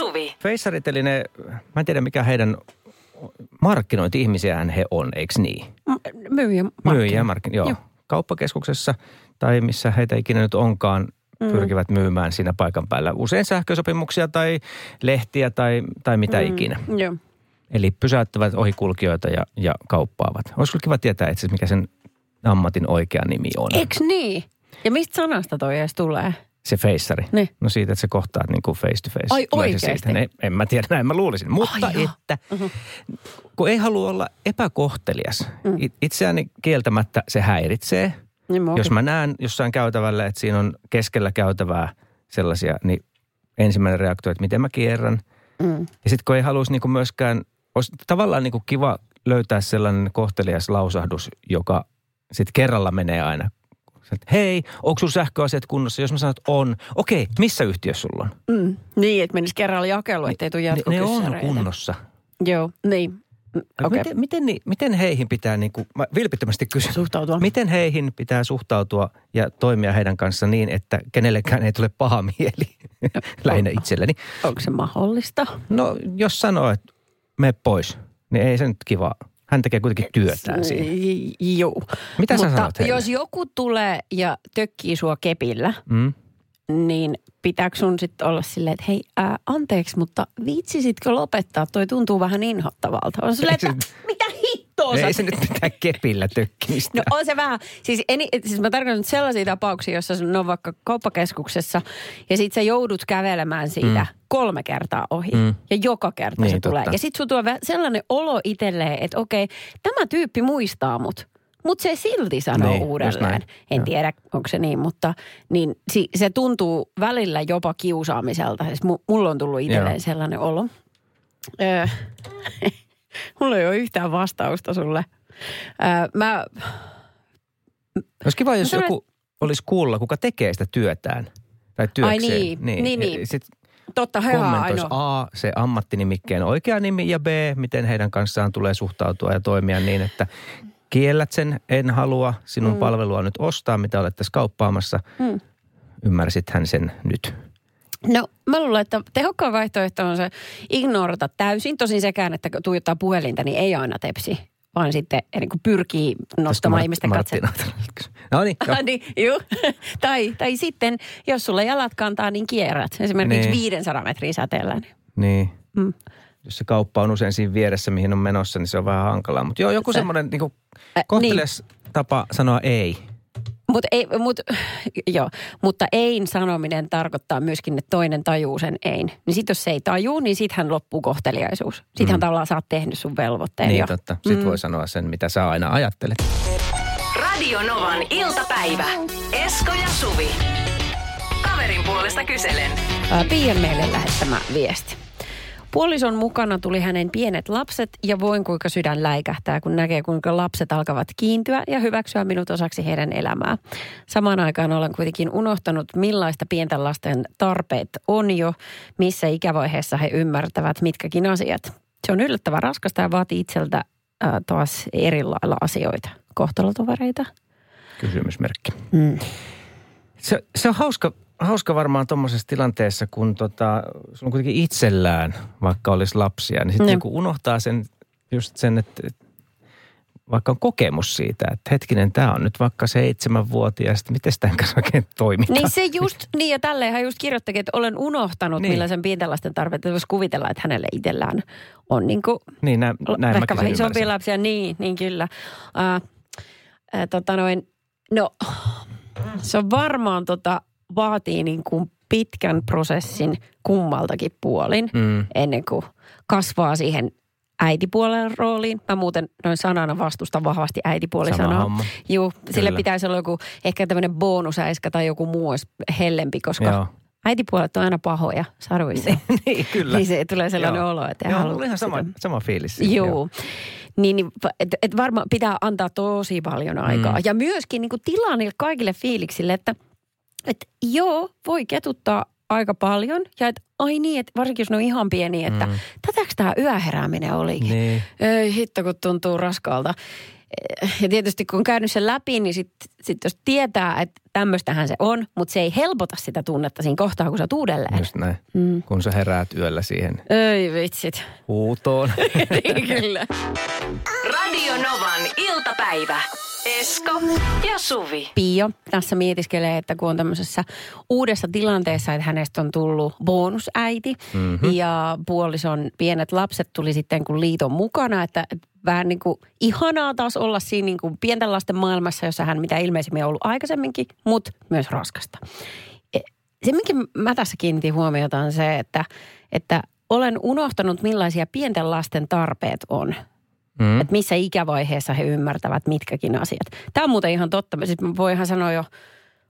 Suvi. Feissarit, eli ne, mä en tiedä mikä heidän markkinointi-ihmisiähän he on, eikö niin? Myyjä. Myyjiä markkin, joo. Joo. Kauppakeskuksessa tai missä heitä ikinä nyt onkaan, Mm. pyrkivät myymään siinä paikan päällä usein sähkösopimuksia tai lehtiä tai, tai mitä mm. ikinä. Joo. Eli pysäyttävät ohikulkijoita ja, ja kauppaavat. Olisi kyllä kiva tietää itse asiassa, mikä sen ammatin oikea nimi on. Eiks niin? Ja mistä sanasta toi edes tulee? Se feissari. Niin. No siitä, että se kohtaat niin kuin face to face. Ai siitä. Ne, en mä tiedä, näin mä luulisin. Mutta Ai joo. että, kun ei halua olla epäkohtelias. Mm. It- Itseäni kieltämättä se häiritsee. Niin mä Jos mä näen jossain käytävällä, että siinä on keskellä käytävää sellaisia, niin ensimmäinen reaktio, että miten mä kierrän. Mm. Ja sitten kun ei haluaisi niinku myöskään, olisi tavallaan niinku kiva löytää sellainen kohtelias lausahdus, joka sitten kerralla menee aina. Että hei, onko sun sähköasiat kunnossa? Jos mä sanon, että on. Okei, missä yhtiössä sulla on? Mm. Niin, että menisi kerralla jakelu, ettei tule Ne, ne on kunnossa. Joo, niin. Okay. Miten, miten, miten heihin pitää, niin kuin, mä vilpittömästi kysyn, Suhtautua. miten heihin pitää suhtautua ja toimia heidän kanssa niin, että kenellekään ei tule paha mieli, lähinnä itselleni. Onko se mahdollista? No, jos sanoo, että me pois, niin ei se nyt kiva. Hän tekee kuitenkin työtään siinä. J- Joo. Mitä sä Mutta sanot heille? jos joku tulee ja tökkii sua kepillä, Mm? niin pitääkö sun sitten olla silleen, että hei, ää, anteeksi, mutta viitsisitkö lopettaa? Toi tuntuu vähän inhottavalta. On silleen, että mitä hittoa Ei se nyt mitään kepillä tökkimistä. No on se vähän, siis, eni, siis mä tarkoitan sellaisia tapauksia, jossa ne on vaikka kauppakeskuksessa ja sit sä joudut kävelemään siitä mm. kolme kertaa ohi Mm. ja joka kerta Niin, se tulee. totta. Ja sit sun tulee vä- sellainen olo itselleen, että okei, tämä tyyppi muistaa mut. Mutta se silti sanoo Niin, uudelleen. En Joo. tiedä, onko se niin, mutta niin, si, se tuntuu välillä jopa kiusaamiselta. Siis mu, mulla on tullut itselleen sellainen olo. Öö, mulla ei ole yhtään vastausta sulle. Öö, mä, Olisi kiva, jos sanon, joku olisi kuulla, kuka tekee sitä työtään. Tai työkseen. niin, niin, niin. Sitten totta, he on kommentoisi ainoa. A, se ammattinimikkeen oikea nimi ja B, miten heidän kanssaan tulee suhtautua ja toimia niin, että kiellät sen, en halua sinun mm. palvelua nyt ostaa, mitä olet tässä kauppaamassa. Mm. Ymmärsit hän sen nyt. No mä luulen, että tehokkaan vaihtoehto on se ignorata täysin. Tosin sekään, että kun tuijottaa puhelinta, niin ei aina tepsi. Vaan sitten niin kuin pyrkii nostamaan Mart- ihmisten katseet. Martina- No niin, joo. Ah, niin, juu. tai, tai sitten, jos sulle jalat kantaa, niin kierrät. Esimerkiksi Niin. 500 metriä säteellä. Niin. niin. Mm. Jos se kauppa on usein siinä vieressä, mihin on menossa, niin se on vähän hankalaa. Mutta joo, joku Se- semmoinen niin Ä, kohtelias tapa sanoa ei. Mut ei, mut, joo, mutta ein sanominen tarkoittaa myöskin, että toinen tajuu sen ein. Niin sitten jos se ei tajuu, niin sittenhän loppuu kohteliaisuus. Sittenhän Mm. tavallaan sä oot tehnyt sun velvoitteen Niin jo. totta. Sitten voi sanoa sen, mitä sä aina ajattelet. Radio Novan iltapäivä. Esko ja Suvi. Kaverin puolesta kyselen. Ää, Piian meille lähettämä viesti. Puolison mukana tuli hänen pienet lapset ja voin kuinka sydän läikähtää, kun näkee kuinka lapset alkavat kiintyä ja hyväksyä minut osaksi heidän elämää. Samaan aikaan olen kuitenkin unohtanut, millaista pienten lasten tarpeet on jo, missä ikävaiheessa he ymmärtävät mitkäkin asiat. Se on yllättävän raskasta ja vaatii itseltä ää, taas eri lailla asioita. Kohtalotovereita. Kysymysmerkki. Mm. Se, se on hauska, hauska varmaan tuommoisessa tilanteessa, kun tota, sulla on kuitenkin itsellään, vaikka olisi lapsia, niin sitten Niin. niin. unohtaa sen, just sen, että että vaikka on kokemus siitä, että hetkinen, tämä on nyt vaikka seitsemänvuotiaasta, miten tämän kanssa oikein toimitaan? Niin se just, niin ja tälleen hän just kirjoittakin, että olen unohtanut, niin. Millaisen pienten lasten tarpeet. Voisi kuvitella, että hänelle itsellään on niin kuin, niin näin, näin ehkä vähän isompia lapsia. Niin, niin kyllä. Äh, äh, tota noin, no se on varmaan tota, vaatii niin kuin pitkän prosessin kummaltakin puolin Mm. ennen kuin kasvaa siihen äitipuolen rooliin. Mä muuten noin sanana vastustan vahvasti äitipuolisanaa. Juu, sille Kyllä. pitäisi olla joku ehkä tämmöinen bonusäiskä tai joku muu olisi hellempi, koska Joo. äitipuolet on aina pahoja saduissa. niin, kyllä. niin se tulee sellainen Joo. olo, että Joo, mulla ihan sama, sitä. sama fiilis. siitä, Joo. Niin, niin et, et varmaan pitää antaa tosi paljon aikaa. Mm. Ja myöskin niin kuin tilaa niille kaikille fiiliksille, että et joo, voi ketuttaa aika paljon. Ja että ai niin, että varsinkin jos ne on ihan pieniä, että Mm. tätäks tämä yöherääminen olikin. Niin. Ei hitto, kun tuntuu raskaalta. ja tietysti kun on käynyt sen läpi, niin sitten sit jos tietää, että tämmöistähän se on, mutta se ei helpota sitä tunnetta siinä kohtaa, kun sä oot uudelleen. Just näin. Mm. Kun sä heräät yöllä siihen Ei vitsit. huutoon. niin kyllä. Radio Novan iltapäivä. Esko ja Suvi. Pio tässä mietiskelee, että kun on tämmöisessä uudessa tilanteessa, että hänestä on tullut bonusäiti mm-hmm. ja puolison pienet lapset tuli sitten kun liiton mukana, että vähän niin kuin ihanaa taas olla siinä niin kuin pienten lasten maailmassa, jossa hän mitä ilmeisimmin on ollut aikaisemminkin, mutta myös raskasta. E, Se, minkä mä tässä kiinnitin huomiota on se, että, että olen unohtanut millaisia pienten lasten tarpeet on. Mm. Että missä ikävaiheessa he ymmärtävät mitkäkin asiat. Tämä on muuten ihan totta. Sitten voi ihan sanoa jo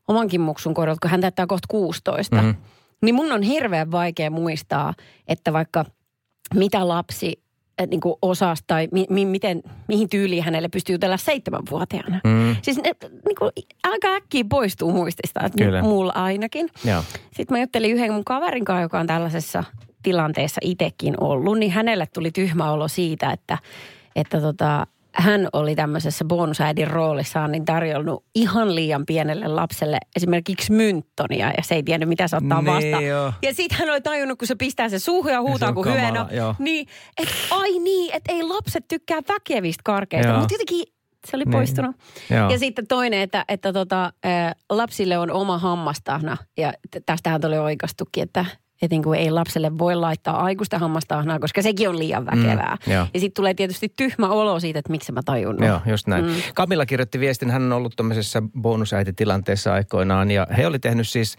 omankin muksun kohdalta, kun hän täyttää kohta 16. Mm. Niin mun on hirveän vaikea muistaa, että vaikka mitä lapsi äh, niin kuin osasi tai mi, mi, miten, mihin tyyliin hänelle pystyy jutella seitsemänvuotiaana. Mm. Siis ne, niin kuin, aika äkkiä poistuu muistista, että Kyllä. mulla ainakin. Joo. Sitten mä juttelin yhden mun kaverin kanssa, joka on tällaisessa tilanteessa itsekin ollut, niin hänelle tuli tyhmä olo siitä, että, että tota, hän oli tämmöisessä bonusäidin roolissaan niin tarjonnut ihan liian pienelle lapselle esimerkiksi mynttonia ja se ei tiennyt mitä se ottaa Niin vastaan. joo. Ja sitten hän oli tajunnut, kun se pistää se suuhun ja huutaa kuin joo. Niin, että ai niin, että ei lapset tykkää väkevistä karkeista. Mutta jotenkin se oli Niin. poistunut. Joo. Ja sitten toinen, että, että tota, ä, lapsille on oma hammastahna. Ja tästähän tuli oikastukin, että, että niin kuin ei lapselle voi laittaa aikuista hammastahnaa, koska sekin on liian väkevää. Mm, joo. ja sitten tulee tietysti tyhmä olo siitä, että miksi mä tajunnut. Joo, just näin. Mm. Kamilla kirjoitti viestin, hän on ollut tuommoisessa bonusäititilanteessa aikoinaan ja he oli tehnyt siis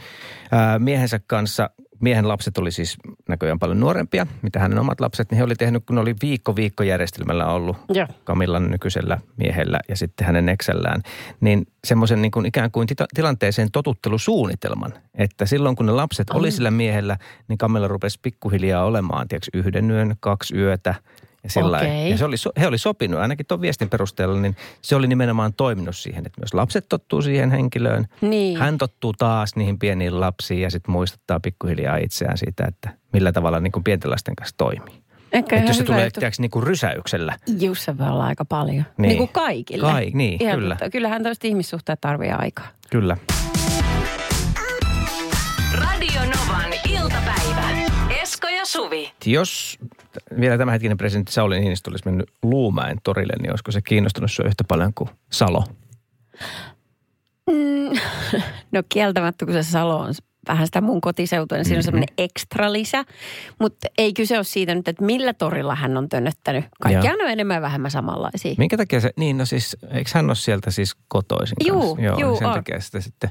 ää, miehensä kanssa, miehen lapset oli siis näköjään paljon nuorempia, mitä hänen omat lapset, niin he oli tehnyt, kun oli viikko viikkojärjestelmällä ollut Joo. Kamillan nykyisellä miehellä ja sitten hänen eksellään, niin semmoisen niin kuin ikään kuin tita- tilanteeseen totuttelusuunnitelman, että silloin kun ne lapset oli sillä miehellä, niin Kamilla rupesi pikkuhiljaa olemaan, tiedätkö, yhden yön, kaksi yötä ja sillä. Okei. Ja se oli, he oli sopinut, ainakin tuon viestin perusteella, niin se oli nimenomaan toiminut siihen, että myös lapset tottuu siihen henkilöön. Niin. Hän tottuu taas niihin pieniin lapsiin ja sitten muistuttaa pikkuhiljaa itseään siitä, että millä tavalla niin kuin pienten lasten kanssa toimii. Ehkä Että jos se tulee tiedätkö, niin kuin rysäyksellä. Just se voi olla aika paljon. Niin, Niin. niin kuin kaikille. Kai- niin, Ihan kyllä. Totta. Kyllähän tällaiset ihmissuhteet tarvii aikaa. Kyllä. Radio Novan iltapäivä. Esko ja Suvi. Jos vielä tämänhetkinen presidentti Sauli Niinistö olisi mennyt Luumäen torille, niin olisiko se kiinnostunut sinua yhtä paljon kuin Salo? No kieltämättä, kun se Salo on vähän sitä mun kotiseutua, niin siinä Mhm. on semmoinen ekstra lisä. Mutta ei kyse ole siitä nyt, että millä torilla hän on tönnöttänyt. Kaikkiaan on enemmän ja vähemmän samanlaisia. Minkä takia se, niin no siis, eikö hän ole sieltä siis kotoisin Juu, kanssa? Joo, juu, niin sen on. takia sitä sitten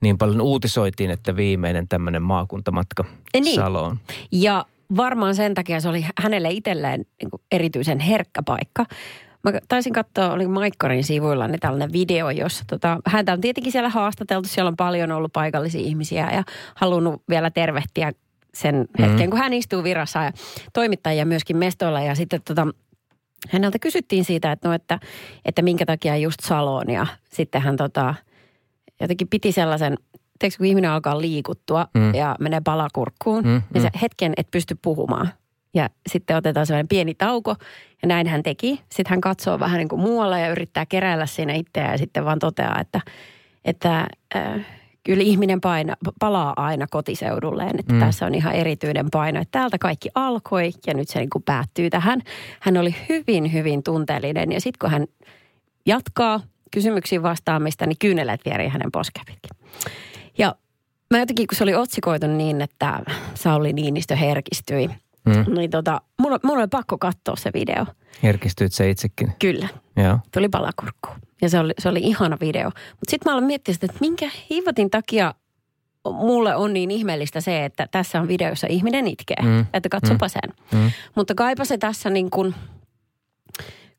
niin paljon uutisoitiin, että viimeinen tämmöinen maakuntamatka Niin. Saloon. Ja varmaan sen takia se oli hänelle itselleen niin kuin erityisen herkkä paikka. Mä taisin katsoa, oli Maikkarin sivuilla niin tällainen video, jossa tota, häntä on tietenkin siellä haastateltu. Siellä on paljon ollut paikallisia ihmisiä ja halunnut vielä tervehtiä sen hetken, kun hän istuu virassa ja toimittajia myöskin mestoilla. Ja sitten tota, häneltä kysyttiin siitä, että, no, että, että minkä takia just Saloon. Ja sitten hän tota, jotenkin piti sellaisen, teekö kun ihminen alkaa liikuttua Mm. ja menee palakurkkuun, Mm, niin se mm. hetken et pysty puhumaan. Ja sitten otetaan sellainen pieni tauko ja näin hän teki. Sitten hän katsoo vähän niin kuin muualla ja yrittää keräillä siinä itseään ja sitten vaan toteaa, että, että äh, kyllä ihminen paina, palaa aina kotiseudulleen. Että Mm. tässä on ihan erityinen paino. Että täältä kaikki alkoi ja nyt se niin kuin päättyy tähän. Hän oli hyvin, hyvin tunteellinen ja sitten kun hän jatkaa kysymyksiin vastaamista, niin kyyneleet vierii hänen poskea pitkin. Mä jotenkin, kun se oli otsikoitu niin, että Sauli Niinistö herkistyi, Mm. niin tota, mun, mun oli pakko katsoa se video. Herkistyit se itsekin. Kyllä, Joo. tuli palakurkku. Ja se oli, se oli ihana video. Mutta sitten mä aloin miettiä sitä, että minkä hiivatin takia mulle on niin ihmeellistä se, että tässä on video, jossa ihminen itkee. Mm. Mm. Että katsopa sen. Mm. Mutta kaipa se tässä niin kuin,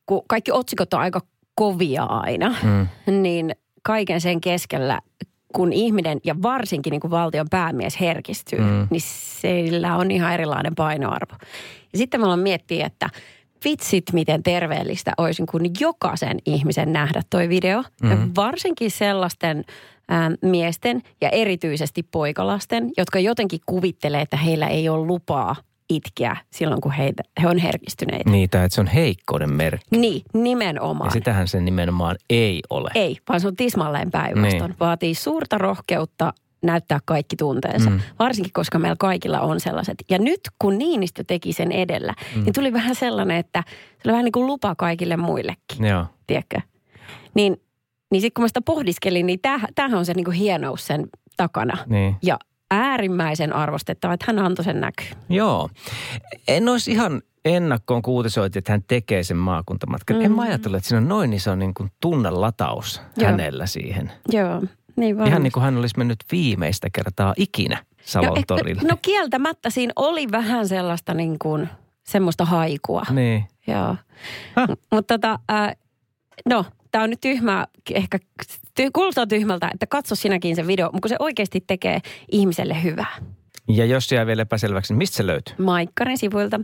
kun kaikki otsikot on aika kovia aina, Mm. niin kaiken sen keskellä, kun ihminen ja varsinkin niin kuin valtion päämies herkistyy, Mm. niin sillä on ihan erilainen painoarvo. Ja sitten mä aloin miettiä, että vitsit, miten terveellistä olisi kun jokaisen ihmisen nähdä toi video. Mm. Ja varsinkin sellaisten ää, miesten ja erityisesti poikalasten, jotka jotenkin kuvittelee, että heillä ei ole lupaa itkeä silloin, kun heitä, he on herkistyneitä. Tai että se on heikkouden merkki. Niin, Ja nimenomaan. sitähän se nimenomaan ei ole. Ei, vaan se on tismalleen päinvastoin. Niin. Vaatii suurta rohkeutta näyttää kaikki tunteensa. Mm. Varsinkin, koska meillä kaikilla on sellaiset. Ja nyt, kun Niinistö teki sen edellä, mm. niin tuli vähän sellainen, että se oli vähän niin kuin lupa kaikille muillekin, Joo. tiedätkö? Niin, niin sitten kun mä sitä pohdiskelin, niin tämähän on se niin kuin hienous sen takana. Niin. Ja äärimmäisen arvostettava, että hän antoi sen näkyä. Joo. En olisi ihan ennakkoon kuutisoitu, että hän tekee sen maakuntamatkan. Mm. En mä ajatellut, että siinä on noin iso niin kuin tunnelataus Joo. hänellä siihen. Joo, niin vaan. Ihan niin kuin hän olisi mennyt viimeistä kertaa ikinä Salon et- torille. No kieltämättä siinä oli vähän sellaista niin kuin, semmoista haikua. Niin. Joo. Mutta tota, äh, no, tämä on nyt tyhmää, ehkä ty- kuulostaa tyhmältä, että katso sinäkin se video, mutta kun se oikeasti tekee ihmiselle hyvää. Ja jos jää vielä epäselväksi, niin mistä se löytyy? Maikkarin sivuilta.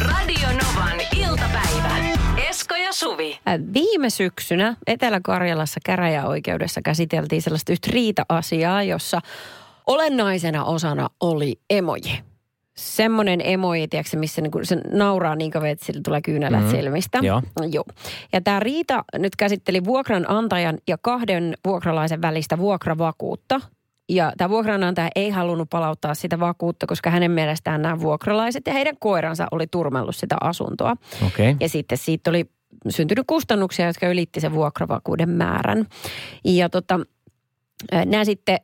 Radio Novan iltapäivä. Esko ja Suvi. Äh, Viime syksynä Etelä-Karjalassa käräjäoikeudessa käsiteltiin sellaista yhtä riita-asiaa, jossa olennaisena osana oli emoji. Semmoinen emoji, tiedätkö, missä niinku se nauraa niin kauan, että sillä tulee kyynelät Mhm. mm. silmistä. Joo. Joo. Ja tämä riita nyt käsitteli vuokranantajan ja kahden vuokralaisen välistä vuokravakuutta. Ja tämä vuokranantaja ei halunnut palauttaa sitä vakuutta, koska hänen mielestään nämä vuokralaiset ja heidän koiransa oli turmellut sitä asuntoa. Okay. Ja sitten siitä oli syntynyt kustannuksia, jotka ylitti sen vuokravakuuden määrän. Ja tota, nämä sitten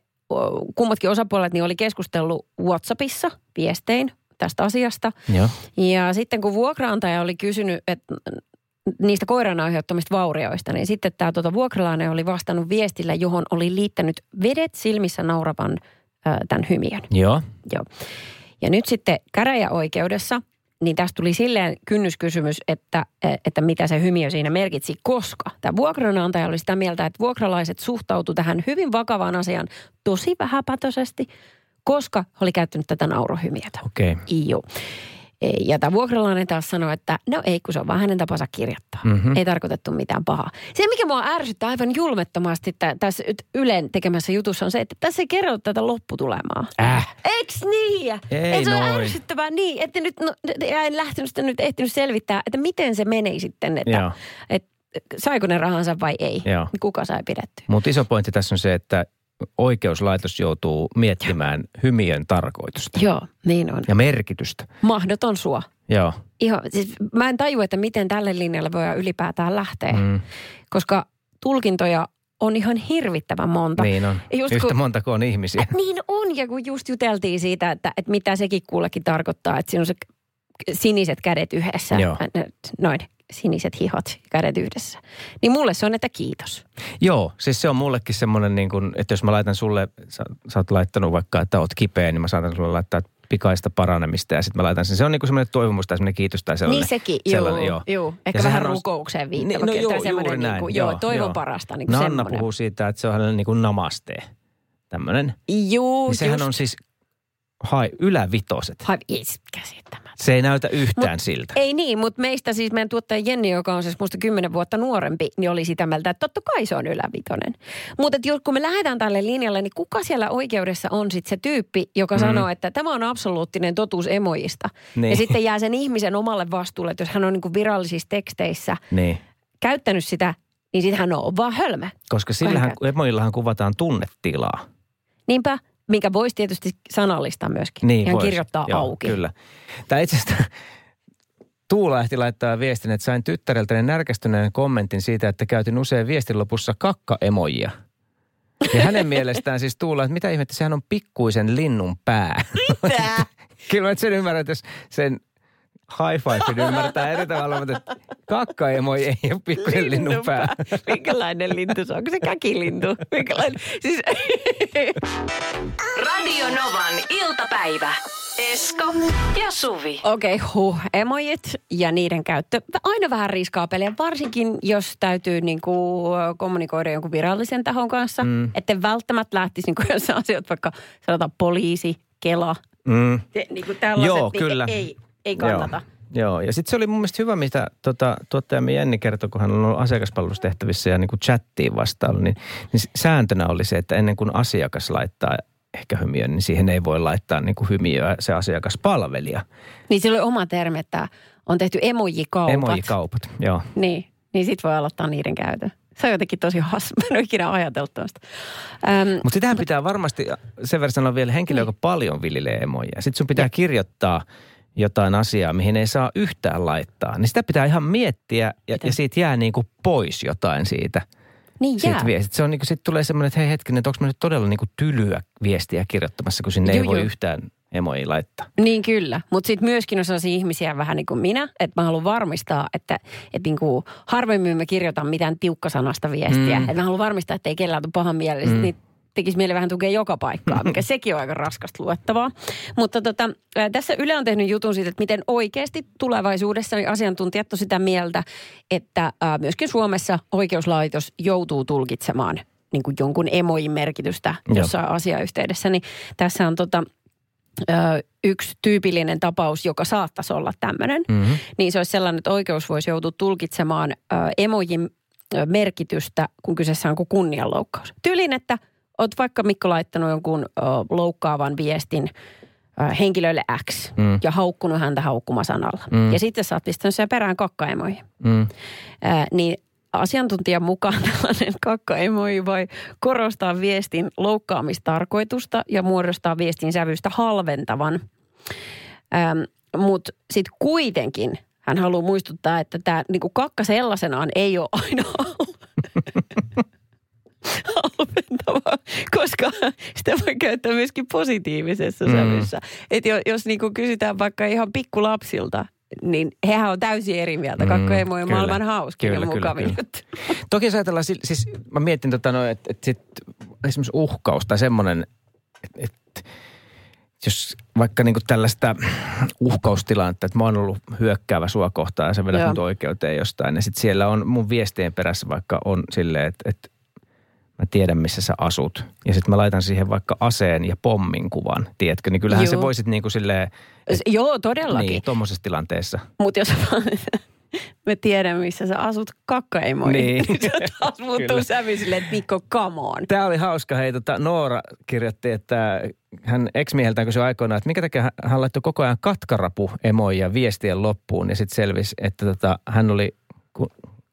kummatkin osapuolet niin oli keskustellut WhatsAppissa viestein tästä asiasta. Joo. Ja sitten kun vuokraantaja oli kysynyt että niistä koiran aiheuttamista vaurioista, niin sitten tämä tuota, vuokralainen oli vastannut viestillä, johon oli liittänyt vedet silmissä nauravan tämän hymiön. Joo. Joo. Ja nyt sitten käräjäoikeudessa, niin tästä tuli silleen kynnyskysymys, että, että mitä se hymiö siinä merkitsi, koska tämä vuokranantaja oli sitä mieltä, että vuokralaiset suhtautu tähän hyvin vakavaan asiaan tosi vähäpätöisesti, koska oli käyttänyt tätä naurohymiötä. Okei. Okay. Ja tämä vuokralainen taas sanoi, että no ei, kun se on vaan hänen tapansa kirjoittaa. Mhm. Mm-hmm. Ei tarkoitettu mitään pahaa. Se, mikä mua ärsyttää aivan julmettomasti tä- tässä Ylen tekemässä jutussa on se, että tässä ei kerrota tätä lopputulemaa. Äh. Eiks niin? Ei Et se on noin. ärsyttävää niin, että nyt, no, en lähtenyt sitä nyt ehtinyt selvittää, että miten se meni sitten, että, Joo. että saiko ne rahansa vai ei. Joo. Kuka sai pidettyä. Mutta iso pointti tässä on se, että oikeuslaitos joutuu miettimään hymiön tarkoitusta Joo, niin on. ja merkitystä. Mahdoton sua. Joo. Ihan, siis mä en tajua, että miten tälle linjalle voidaan ylipäätään lähteä, mm. Koska tulkintoja on ihan hirvittävän monta. niin on. Ja just Yhtä kun- montako on ihmisiä. Niin on, ja kun just juteltiin siitä, että, että mitä sekin kuullekin tarkoittaa, että siinä on se siniset kädet yhdessä. Joo. Noin, siniset hihot kädet yhdessä. Niin mulle se on, että kiitos. Joo, siis se on mullekin semmoinen, niin kuin, että jos mä laitan sulle, sä, sä oot laittanut vaikka, että oot kipeä, niin mä saatan sulle laittaa pikaista paranemista ja sitten mä laitan sen. Se on niin kuin semmoinen toivomus tai semmoinen kiitos tai sellainen. niin sekin, sellainen, joo, joo. Ehkä Ja vähän on- rukoukseen viittava. No joo, juuri näin. Niin kuin, joo, toivon parasta. Niin kuin Nanna semmoinen. puhuu siitä, että se on hänelle niin kuin namaste. Tämmöinen. Juu, Niin sehän just. on siis hai, ylävitoset. Hai, ei, käsittämättä. Se ei näytä yhtään Mut- siltä. Ei niin, mutta meistä siis meidän tuottaja Jenni, joka on siis musta kymmenen vuotta nuorempi, niin oli sitä mieltä, että totta kai se on ylävitonen. Mutta kun me lähdetään tälle linjalle, niin kuka siellä oikeudessa on sitten se tyyppi, joka mm. sanoo, että tämä on absoluuttinen totuus emojista. Niin. Ja sitten jää sen ihmisen omalle vastuulle, että jos hän on niin kuin virallisissa teksteissä Niin. käyttänyt sitä, niin sitten hän on vaan hölmö. Koska sillähän, emoillahan kuvataan tunnetilaa. Niinpä, minkä voisi tietysti sanallistaa myöskin. Niin Ihan vois. kirjoittaa Joo, auki. Kyllä. Tämä itse asiassa Tuula ehti laittaa viestin, että sain tyttäreltäni närkästyneen kommentin siitä, että käytin usein viestin lopussa kakkaemojia. Ja hänen mielestään siis Tuula, että mitä ihmettä, sehän on pikkuisen linnun pää. Mitä? Kyllä mä sen ymmärrän, että jos sen high five ymmärtää eri tavalla, mutta että kakkaemoji ei ole pikkuisen linnun pää. Minkälainen lintu se on? Onko se käkilintu? Minkälainen? Siis, Radio Novan iltapäivä. Esko ja Suvi. Okei, okay, huh. Emojit ja niiden käyttö. Aina vähän riskaa peliä, varsinkin jos täytyy niinku kommunikoida jonkun virallisen tahon kanssa. Mm. Että välttämättä lähtisi, niinku, jos asiat vaikka sanotaan poliisi, kela. Mm. Te, niinku tällaiset, Joo, niin kyllä. Ei, ei kannata. Joo, joo. ja sitten se oli mun mielestä hyvä, mitä tota, tuottajamme Jenni kertoi, kun hän on ollut asiakaspalvelustehtävissä ja niin kuin chattiin vastailla, niin, niin sääntönä oli se, että ennen kuin asiakas laittaa ehkä hymiö, niin siihen ei voi laittaa niin kuin hymiöä se asiakaspalvelija. Niin sillä on oma termi, että on tehty emojikaupat. Emojikaupat, joo. Niin, niin sit voi aloittaa niiden käytön. Se on jotenkin tosi hassu. Mä en ole ikinä ajatellut tuosta. Ähm, Mutta sitähän pitää varmasti, sen verran sanoa vielä henkilö, joka paljon viljelee emoja. Sitten sun pitää kirjoittaa jotain asiaa, mihin ei saa yhtään laittaa. Niin sitä pitää ihan miettiä ja, ja siitä jää niin kuin pois jotain siitä. niin Siitä jää. viestit. Se on niin kuin, sit tulee semmoinen, että hei hetkinen, että onko mä nyt todella niin kuin tylyä viestiä kirjoittamassa, kun sinne Juu, ei voi juu. yhtään emoja laittaa. Niin kyllä, mutta sitten myöskin on sellaisia ihmisiä vähän niin kuin minä, että mä haluan varmistaa, että, että niin kuin harvemmin mä kirjoitan mitään tiukkasanasta viestiä. Mm. Että mä haluan varmistaa, että ei kellään tule pahan mielessä, Mm. niin tekisi mieli vähän tukea joka paikkaa, mikä sekin on aika raskasta luettavaa. Mutta tota, tässä Yle on tehnyt jutun siitä, että miten oikeasti tulevaisuudessa niin asiantuntijat on sitä mieltä, että myöskin Suomessa oikeuslaitos joutuu tulkitsemaan niin kuin jonkun emoin merkitystä Joo. jossain asiayhteydessä. Niin tässä on tota, ö, yksi tyypillinen tapaus, joka saattaisi olla tämmöinen, Mm-hmm. niin se olisi sellainen, että oikeus voisi joutua tulkitsemaan ö, emojin merkitystä, kun kyseessä on kunnianloukkaus. Tyylin, että oot vaikka Mikko laittanut jonkun ö, loukkaavan viestin ö, henkilölle X Mm. ja haukkunut häntä haukkumasanalla. Mm. Ja sitten sä oot pistänyt sen perään kakkaemoihin. Mm. Ää, niin asiantuntijan mukaan tällainen kakkaemoi voi korostaa viestin loukkaamistarkoitusta ja muodostaa viestin sävystä halventavan. Mutta sitten kuitenkin hän haluaa muistuttaa, että tämä niinku kakka sellaisenaan ei ole aina koska sitä voi käyttää myöskin positiivisessa Mm. sävyssä. Että jos, jos niinku kysytään vaikka ihan pikkulapsilta, niin hehän on täysin eri mieltä. Mm, ole kyllä. maailman hauskin Kyllä, ja kyllä, mukavin kyllä. juttu. Toki jos ajatellaan, si- siis mä mietin tota no, että et sit esimerkiksi uhkaus tai semmoinen, että et, jos vaikka niinku tällaista uhkaustilannetta, että mä oon ollut hyökkäävä sua kohtaan ja sä vedät mut oikeuteen jostain. Ja sitten siellä on mun viestien perässä vaikka on silleen, että, että mä tiedän missä sä asut. Ja sitten mä laitan siihen vaikka aseen ja pommin kuvan, tiedätkö? Niin kyllähän Joo. se voisit niinku silleen, S- Joo, todellakin. niin, tuommoisessa tilanteessa. Mutta jos me tiedän, missä sä asut, kakka ei moi. Niin. se taas muuttuu sävy silleen, että Mikko, come on. Tämä oli hauska. Hei, tota, Noora kirjoitti, että hän ex-mieheltään kysyi aikoinaan, että minkä takia hän- laittoi koko ajan katkarapu emoja viestien loppuun. Ja sitten selvisi, että tota, hän oli,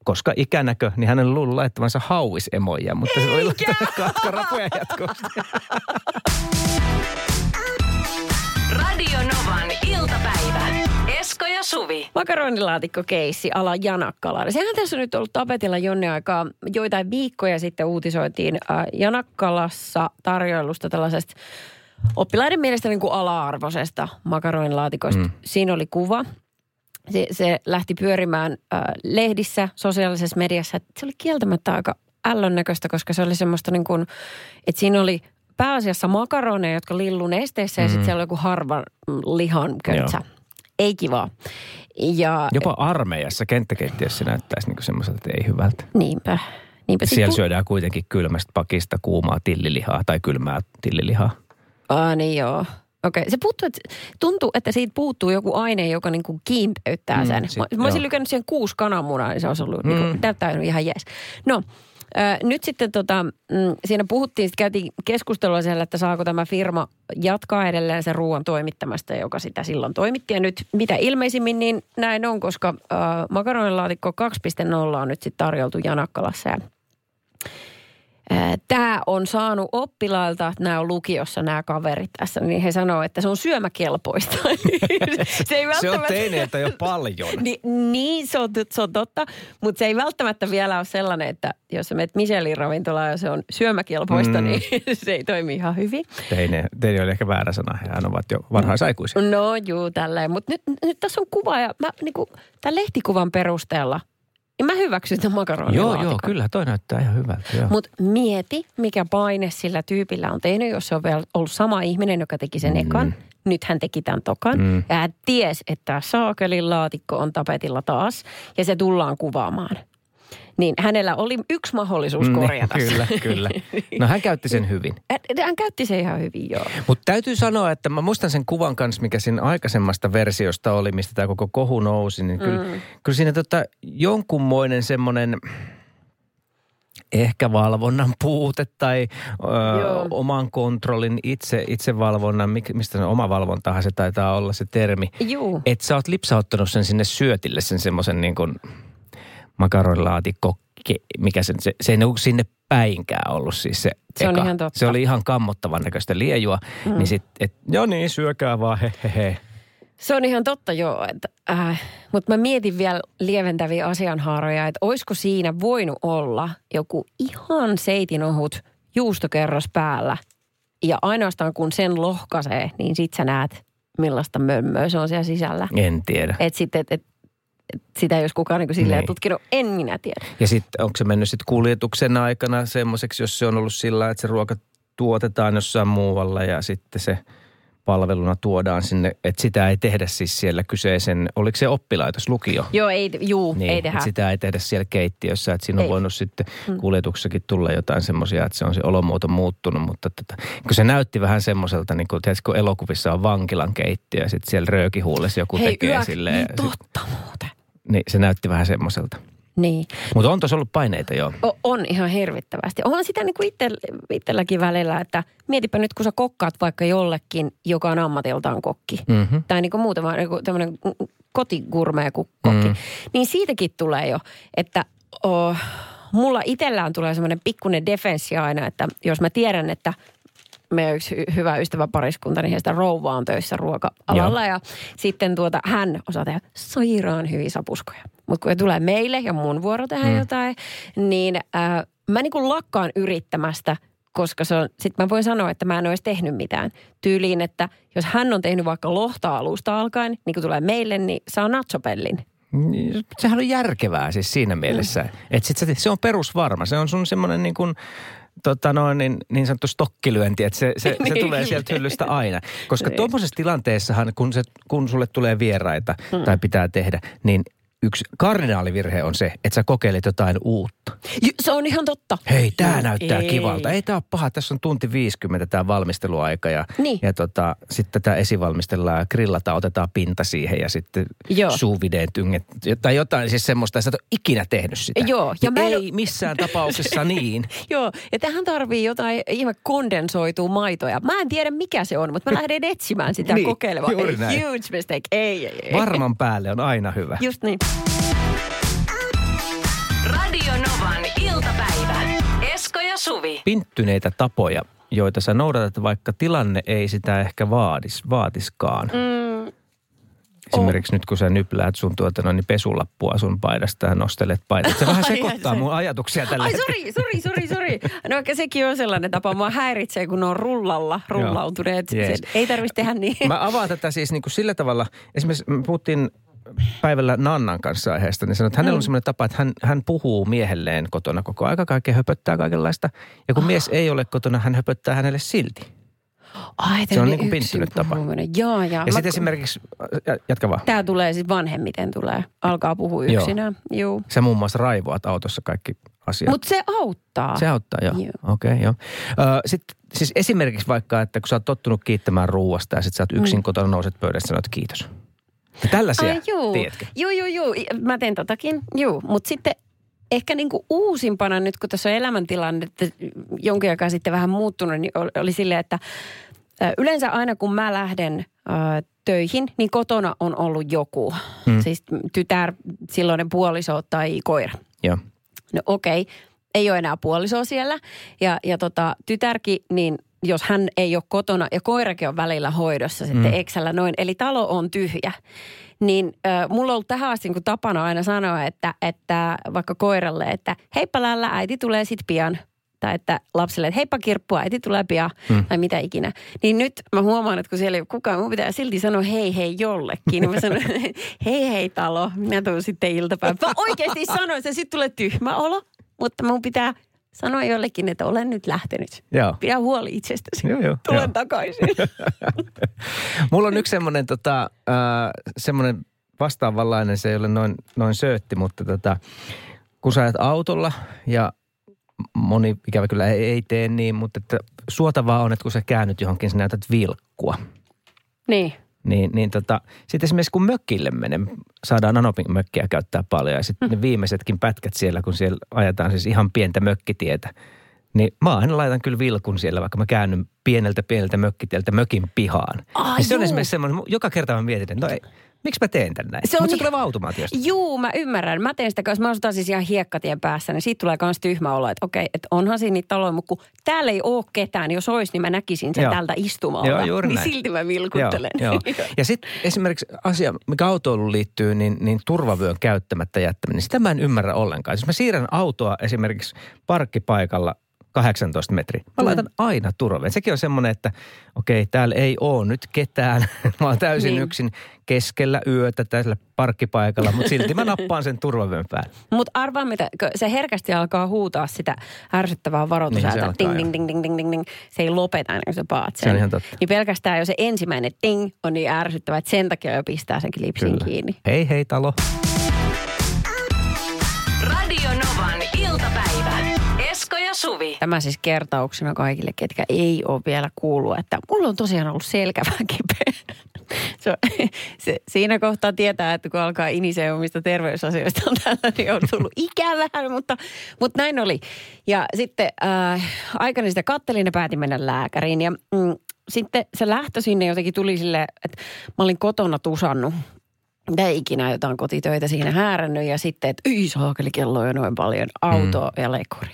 koska ikänäkö, niin hän oli luullut laittavansa hauis emoja, mutta se oli laittanut katkarapuja jatkuvasti. Radio Novan iltapäivä. Esko ja Suvi. Makaronilaatikko keissi ala Janakkala. Sehän tässä on nyt ollut tapetilla jonne aikaa. Joitain viikkoja sitten uutisoitiin äh, Janakkalassa tarjoilusta tällaisesta oppilaiden mielestä niin kuin ala-arvoisesta makaronilaatikkosta. Mm. Siinä oli kuva. Se, se lähti pyörimään äh, lehdissä, sosiaalisessa mediassa. Se oli kieltämättä aika ällön näköistä, koska se oli semmoista niin kuin, että siinä oli pääasiassa makaroneja, jotka lilluu nesteissä ja sitten siellä oli joku harvan lihan köntsä. Joo. Ei kivaa. Ja Jopa armeijassa kenttäkeittiössä näyttäisi niin semmoiselta, että ei hyvältä. niinpä. niinpä. Siellä Sit syödään kuitenkin kylmästä pakista kuumaa tillilihaa tai kylmää tillilihaa. pu- Aa, niin joo. Okei, se puuttuu, että, tuntuu, että siitä puuttuu joku aine, joka niinku kiinteyttää Mm, sen. sit- mä, mä olisin lykännyt siihen kuusi kananmunaa, niin se olisi ollut, Mm. mm. niinku, näyttää ihan jees. No, äh, nyt sitten tota, mm, siinä puhuttiin, sitten käytiin keskustelua siellä, että saako tämä firma jatkaa edelleen sen ruoan toimittamasta, joka sitä silloin toimitti. Ja nyt mitä ilmeisimmin niin näin on, koska äh, makaronilaatikko 2.0 on nyt sitten tarjoltu Janakkalassa ja Tämä on saanut oppilailta, nämä on lukiossa nämä kaverit tässä, niin he sanoo, että se on syömäkelpoista. se ei Se on välttämättä... teineiltä jo paljon. Ni, niin, se on, se on totta, mutta se ei välttämättä vielä ole sellainen, että jos sä menet Michelin ravintolaan ja se on syömäkelpoista, Mm. niin se ei toimi ihan hyvin. Teine, teine oli ehkä väärä sana. Hän ovat jo varhaisaikuisia. No juu, tälleen. Mutta nyt, nyt tässä on kuva ja mä niinku, tämän lehtikuvan perusteella, niin mä hyväksyn tämän Joo, makaronilaatikon. joo, kyllä toi näyttää ihan hyvältä. Joo. Mutta mieti, mikä paine sillä tyypillä on tehnyt, jos se on vielä ollut sama ihminen, joka teki sen ekan. Nyt hän teki tämän tokan. Mm. Ja hän ties, että saakelin laatikko on tapetilla taas. Ja se tullaan kuvaamaan. Niin hänellä oli yksi mahdollisuus korjata Niin, se. kyllä, kyllä. No hän käytti sen hyvin. Hän- käytti se ihan hyvin, joo. Mutta täytyy sanoa, että mä muistan sen kuvan kanssa, mikä siinä aikaisemmasta versiosta oli, mistä tämä koko kohu nousi. Niin kyllä, mm. kyllä siinä tota jonkunmoinen semmoinen ehkä valvonnan puute tai ö, Joo. oman kontrollin itse, itsevalvonnan, mistä se oma valvontahan se taitaa olla se termi. Että sä oot lipsauttanut sen sinne syötille, sen semmoisen niin kuin makaronilaatikko, mikä sen, se, se ei niinku sinne päinkään ollut siis se Se on eka. ihan totta. Se oli ihan kammottavan näköistä liejua, mm. niin sit, et, joo niin, syökää vaan, he, he, he. Se on ihan totta joo, äh, mutta mä mietin vielä lieventäviä asianhaaroja, että olisiko siinä voinut olla joku ihan seitinohut juustokerros päällä. Ja ainoastaan kun sen lohkaisee, niin sit sä näet millaista mömmöä se on siellä sisällä. En tiedä. Että sitten, et, et, sitä jos kukaan niin silleen Niin. tutkinut, en minä tiedä. Ja sitten onko se mennyt sitten kuljetuksen aikana semmoiseksi, jos se on ollut sillä että se ruoka tuotetaan jossain muualla ja sitten se palveluna tuodaan sinne, että sitä ei tehdä siis siellä kyseisen, oliko se oppilaitos, lukio? Joo, ei, juu, Niin, ei tehdä. sitä ei tehdä siellä keittiössä, että siinä on Ei. voinut sitten kuljetuksessakin tulla jotain semmoisia, että se on se olomuoto muuttunut, mutta tota, kun se näytti vähän semmoiselta, niin kuin tiedätkö, kun elokuvissa on vankilan keittiö ja sitten siellä röökihuulessa joku Hei, tekee yök, silleen. niin totta muuten. Niin se näytti vähän semmoiselta. Niin. Mutta on tuossa ollut paineita joo. O- on ihan hirvittävästi. Onhan sitä niin kuin itse, itselläkin välillä, että mietipä nyt, kun sä kokkaat vaikka jollekin, joka on ammatiltaan kokki. Mhm. Tai niin kuin muuten vaan niin tämmöinen kotigurmea kokki. Mm. Mm. Niin siitäkin tulee jo, että oh, mulla itsellään tulee semmoinen pikkuinen defenssi aina, että jos mä tiedän, että meidän yksi hy- hyvä ystävä pariskunta, niin heistä rouva on töissä ruoka-alalla ja sitten tuota, hän osaa tehdä sairaan hyviä sapuskoja. Mutta kun tulee meille ja mun vuoro tehdä mm. jotain, niin äh, mä niin kuin lakkaan yrittämästä, koska se on, sit mä voin sanoa, että mä en olisi tehnyt mitään. Tyyliin, että jos hän on tehnyt vaikka lohta alusta alkaen, niin kun tulee meille, niin saa nachopellin. Niin, Sehän on järkevää siis siinä mielessä. Mm. Että sit se, se on perusvarma. Se on sun semmoinen niin kuin, tota noin, niin, niin sanottu stokkilyönti, että se, se, se Niin. tulee sieltä hyllystä aina. Koska Niin. tuommoisessa tilanteessahan, kun, se, kun sulle tulee vieraita mm. tai pitää tehdä, niin yksi kardinaalivirhe on se, että sä kokeilet jotain uutta. J- Se on ihan totta. Hei, tämä näyttää ei. kivalta. Ei tämä ole paha, tässä on tunti 50 tämä valmisteluaika ja, Niin. ja tota, sitten tätä esivalmistellaan ja grillataan, otetaan pinta siihen ja sitten Joo. suuvideen tynget tai jotain siis semmoista, että sä et ole ikinä tehnyt sitä. Joo, ja mä en Ei missään tapauksessa niin. Joo, ja tähän tarvii jotain ihme kondensoitua maitoja. Mä en tiedä mikä se on, mutta mä lähden etsimään sitä Niin, kokeilemaan. Ei. Huge mistake. Ei, ei, ei. Varman päälle on aina hyvä. Just niin. Radio Novan iltapäivä. Esko ja Suvi. Pinttyneitä tapoja, joita sä noudatat, vaikka tilanne ei sitä ehkä vaadis, vaatiskaan. Mm, Esimerkiksi nyt kun sä nypläät sun tuota, noin, niin pesulappua sun paidasta ja nostelet paidat. Se vähän sekoittaa mun ajatuksia tällä Ai sori, sori, sori, sori. No ehkä sekin on sellainen tapa. Mua häiritsee, kun ne on rullalla, rullautuneet. Se, ei tarvitsisi tehdä niin. Mä avaan tätä siis niin kuin sillä tavalla, esimerkiksi me puhuttiin päivällä Nannan kanssa aiheesta, niin sanoin, että hänellä Mm. on semmoinen tapa, että hän, hän puhuu miehelleen kotona koko aika, kaikkea höpöttää kaikenlaista. Ja kun mies ei ole kotona, hän höpöttää hänelle silti. Ai, Se on niin kuin pinttynyt tapa. Joo, ja. Ja sitten esimerkiksi, ja- jatka vaan, Tämä tulee siis vanhemmiten tulee. Alkaa puhua yksinään. Joo. sä muun muassa raivoat autossa kaikki asiat. Mutta se auttaa. Se auttaa, joo. Joo. Okei, okay, joo. Sitten siis esimerkiksi vaikka, että kun sä oot tottunut kiittämään ruuasta ja sit sä oot yksin mm. kotona, nouset pöydästä ja sanot kiitos. Ja tällaisia, Ai juu. tiedätkö? Juu, juu, juu. Mä teen totakin, juu. Mutta sitten ehkä niinku uusimpana nyt, kun tässä on elämäntilanne, että jonkin aikaa sitten vähän muuttunut, niin oli, silleen, että yleensä aina kun mä lähden töihin, niin kotona on ollut joku. Mm. Siis tytär, silloinen puoliso tai koira. Joo. No okei, okay. ei ole enää puolisoa siellä. Ja, ja tota, tytärki, niin jos hän ei ole kotona ja koirakin on välillä hoidossa sitten Mm. eksällä noin, eli talo on tyhjä, niin äh, mulla on ollut tähän asti niin tapana aina sanoa, että, että vaikka koiralle, että heippa lällä, äiti tulee sit pian. Tai että lapselle, että heippa kirppua, äiti tulee pian, Mm. mm. tai mitä ikinä. Niin nyt mä huomaan, että kun siellä ei ole kukaan, mun pitää silti sanoa hei hei jollekin. Niin mä sanon, hei hei talo, minä tuun sitten iltapäivä. Mä oikeasti sanoin, että sitten tulee tyhmä olo, mutta mun pitää sanoa jollekin, että olen nyt lähtenyt. Joo. Pidä huoli itsestäsi. Joo, joo, Tulen joo. takaisin. Mulla on yksi semmoinen tota, äh, vastaavanlainen, se ei ole noin, noin söötti, mutta tota, kun sä ajat autolla ja moni ikävä kyllä ei, ei tee niin, mutta että suotavaa on, että kun sä käännyt johonkin, sä näytät vilkkua. niin. Niin, niin tota, sitten esimerkiksi kun mökille menee, saadaan Anopin mökkiä käyttää paljon ja sitten ne viimeisetkin pätkät siellä, kun siellä ajetaan siis ihan pientä mökkitietä, niin mä aina laitan kyllä vilkun siellä, vaikka mä käännyn pieneltä pieneltä mökkitieltä mökin pihaan. Ai se on esimerkiksi semmoinen, joka kerta mä mietin, että no ei, miksi mä teen tän näin? Se on Mutta se niin- tulee automaatiosta. Juu, mä ymmärrän. Mä teen sitä, koska mä asutan siis ihan hiekkatien päässä, niin siitä tulee myös tyhmä olo, että okei, että onhan siinä niitä taloja, mutta kun täällä ei ole ketään, jos olisi, niin mä näkisin sen Joo. tältä istumalta. Joo, juuri niin näin. silti mä vilkuttelen. Joo, joo. Ja sitten esimerkiksi asia, mikä autoiluun liittyy, niin, niin turvavyön käyttämättä jättäminen. Sitä mä en ymmärrä ollenkaan. Jos mä siirrän autoa esimerkiksi parkkipaikalla 18 metriä, mä Mm. laitan aina turvavyön. Sekin on semmoinen, että okei, täällä ei ole nyt ketään. mä oon täysin Niin. yksin keskellä yötä tällä parkkipaikalla, mutta silti mä nappaan sen turvavyön päälle. Mutta arvaa mitä, se herkästi alkaa huutaa sitä ärsyttävää Niin varoitusääntä. se alkaa, ding, ding, ding, ding, ding, ding, ding. Se ei lopeta ennen kuin sä paat sen. Se on ihan totta. Niin pelkästään jo se ensimmäinen ding on niin ärsyttävä, että sen takia jo pistää sen klipsin kiinni. Hei hei talo. Suvi. Tämä siis kertauksena kaikille, ketkä ei ole vielä kuullut, että mulla on tosiaan ollut selkä vähän kipeä. Se, on- se, siinä kohtaa tietää, että kun alkaa inisee omista terveysasioista on täällä, niin on tullut ikävää, mutta, mutta näin oli. Ja sitten äh, aikana sitä kattelin ja päätin mennä lääkäriin. Ja mm, sitten se lähtö sinne jotenkin tuli sille, että mä olin kotona tusannut mitä ikinä jotain kotitöitä siinä häärännyt ja sitten, että ei saakeli kello jo noin paljon, auto mm. ja lekuri.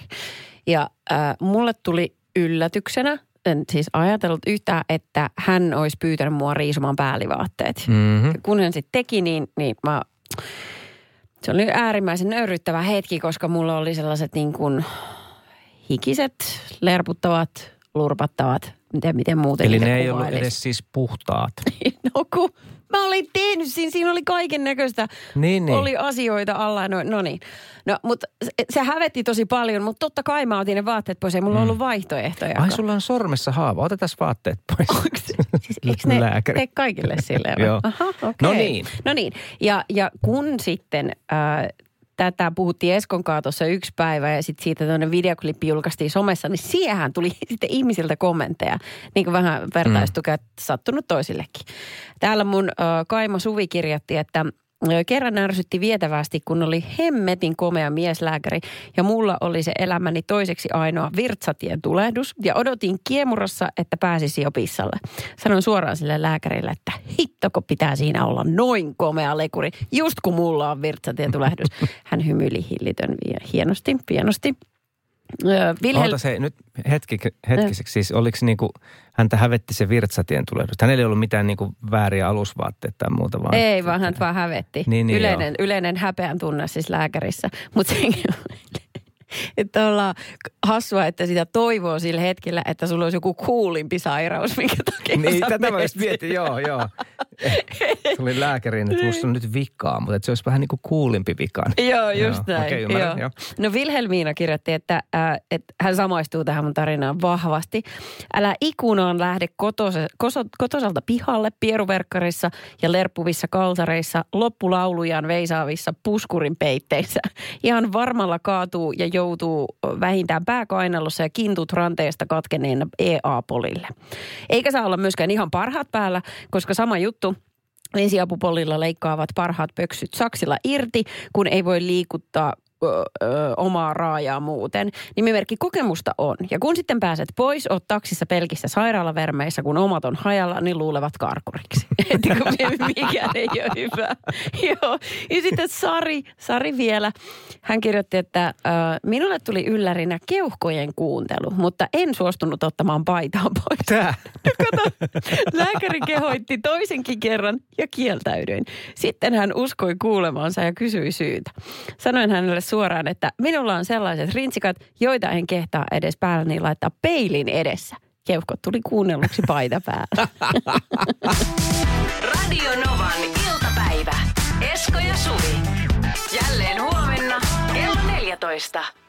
Ja äh, mulle tuli yllätyksenä, en siis ajatellut yhtään, että hän olisi pyytänyt mua riisumaan päällivaatteet. Mm-hmm. Kun hän sitten teki, niin, niin mä, se oli äärimmäisen nöyryttävä hetki, koska mulla oli sellaiset niin kuin hikiset, lerputtavat, lurpattavat, miten, miten muuten Eli ne ei ollut edes siis puhtaat. No kun mä olin tehnyt siinä, siinä oli kaiken näköistä. Niin, niin. Oli asioita alla, no, no niin. No, mutta se, se hävetti tosi paljon, mutta totta kai mä otin ne vaatteet pois, ei mulla mm. ollut vaihtoehtoja. Ai sulla on sormessa haava, otetaan vaatteet pois. siis, eikö ne Lääkäri. tee kaikille silleen? Joo. Aha, okei. No niin. No niin. Ja, ja kun sitten äh, tätä puhuttiin Eskon kanssa tuossa yksi päivä ja sitten siitä tuonne videoklippi julkaistiin somessa, niin siihen tuli sitten ihmisiltä kommentteja. Niin kuin vähän vertaistukea mm. sattunut toisillekin. Täällä mun äh, Kaima Suvi kirjoitti, että Kerran ärsytti vietävästi, kun oli hemmetin komea mieslääkäri ja mulla oli se elämäni toiseksi ainoa virtsatien tulehdus ja odotin kiemurassa, että pääsisi jo pissalle. Sanoin suoraan sille lääkärille, että hittoko pitää siinä olla noin komea lekuri, just kun mulla on virtsatien tulehdus. Hän hymyili hillitön hienosti, pienosti. Vilhel... Oota se nyt hetki, hetkiseksi, siis oliko niinku, häntä hävetti se virtsatien tulehdus? Hänellä ei ollut mitään niinku vääriä alusvaatteita tai muuta vaan. Ei, vaan hän vaan hävetti. Niin, niin, yleinen, yleinen häpeän tunne siis lääkärissä. Mutta että ollaan hassua, että sitä toivoo sillä hetkellä, että sulla olisi joku kuulimpi sairaus, minkä takia Niin, tätä mä just mietin, joo, joo. Tuli lääkäriin, että musta on nyt vikaa, mutta että se olisi vähän niin kuin kuulimpi vikaan. Joo, just Joo, näin. okei, ymmärrän, joo. joo. No Vilhelmiina kirjoitti, että, äh, että hän samaistuu tähän mun tarinaan vahvasti. Älä ikunaan lähde kotose, koso, kotosalta pihalle pieruverkkarissa ja lerppuvissa kalsareissa, loppulaulujaan veisaavissa puskurin peitteissä. Ihan varmalla kaatuu ja joutuu vähintään pääkainalossa ja kintut ranteesta katkeneena EA-polille. Eikä saa olla myöskään ihan parhaat päällä, koska sama juttu Ensiapupolilla leikkaavat parhaat pöksyt saksilla irti, kun ei voi liikuttaa ö, ö, omaa raajaa muuten. Nimimerkki kokemusta on. Ja kun sitten pääset pois, oot taksissa pelkissä sairaalavermeissä, kun omat on hajalla, niin luulevat karkuriksi. Että kun mikään ei ole hyvä. Joo. Ja sitten Sari, Sari vielä, hän kirjoitti, että äh, minulle tuli yllärinä keuhkojen kuuntelu, mutta en suostunut ottamaan paitaa pois. Tää. Kato, lääkäri kehoitti toisenkin kerran ja kieltäydyin. Sitten hän uskoi kuulemansa ja kysyi syytä. Sanoin hänelle suoraan, että minulla on sellaiset rintsikat, joita en kehtaa edes päälläni laittaa peilin edessä. Keuhkot tuli kuunnelluksi paita päällä. Radio Novan iltapäivä. Esko ja Suvi. Jälleen huomenna kello 14.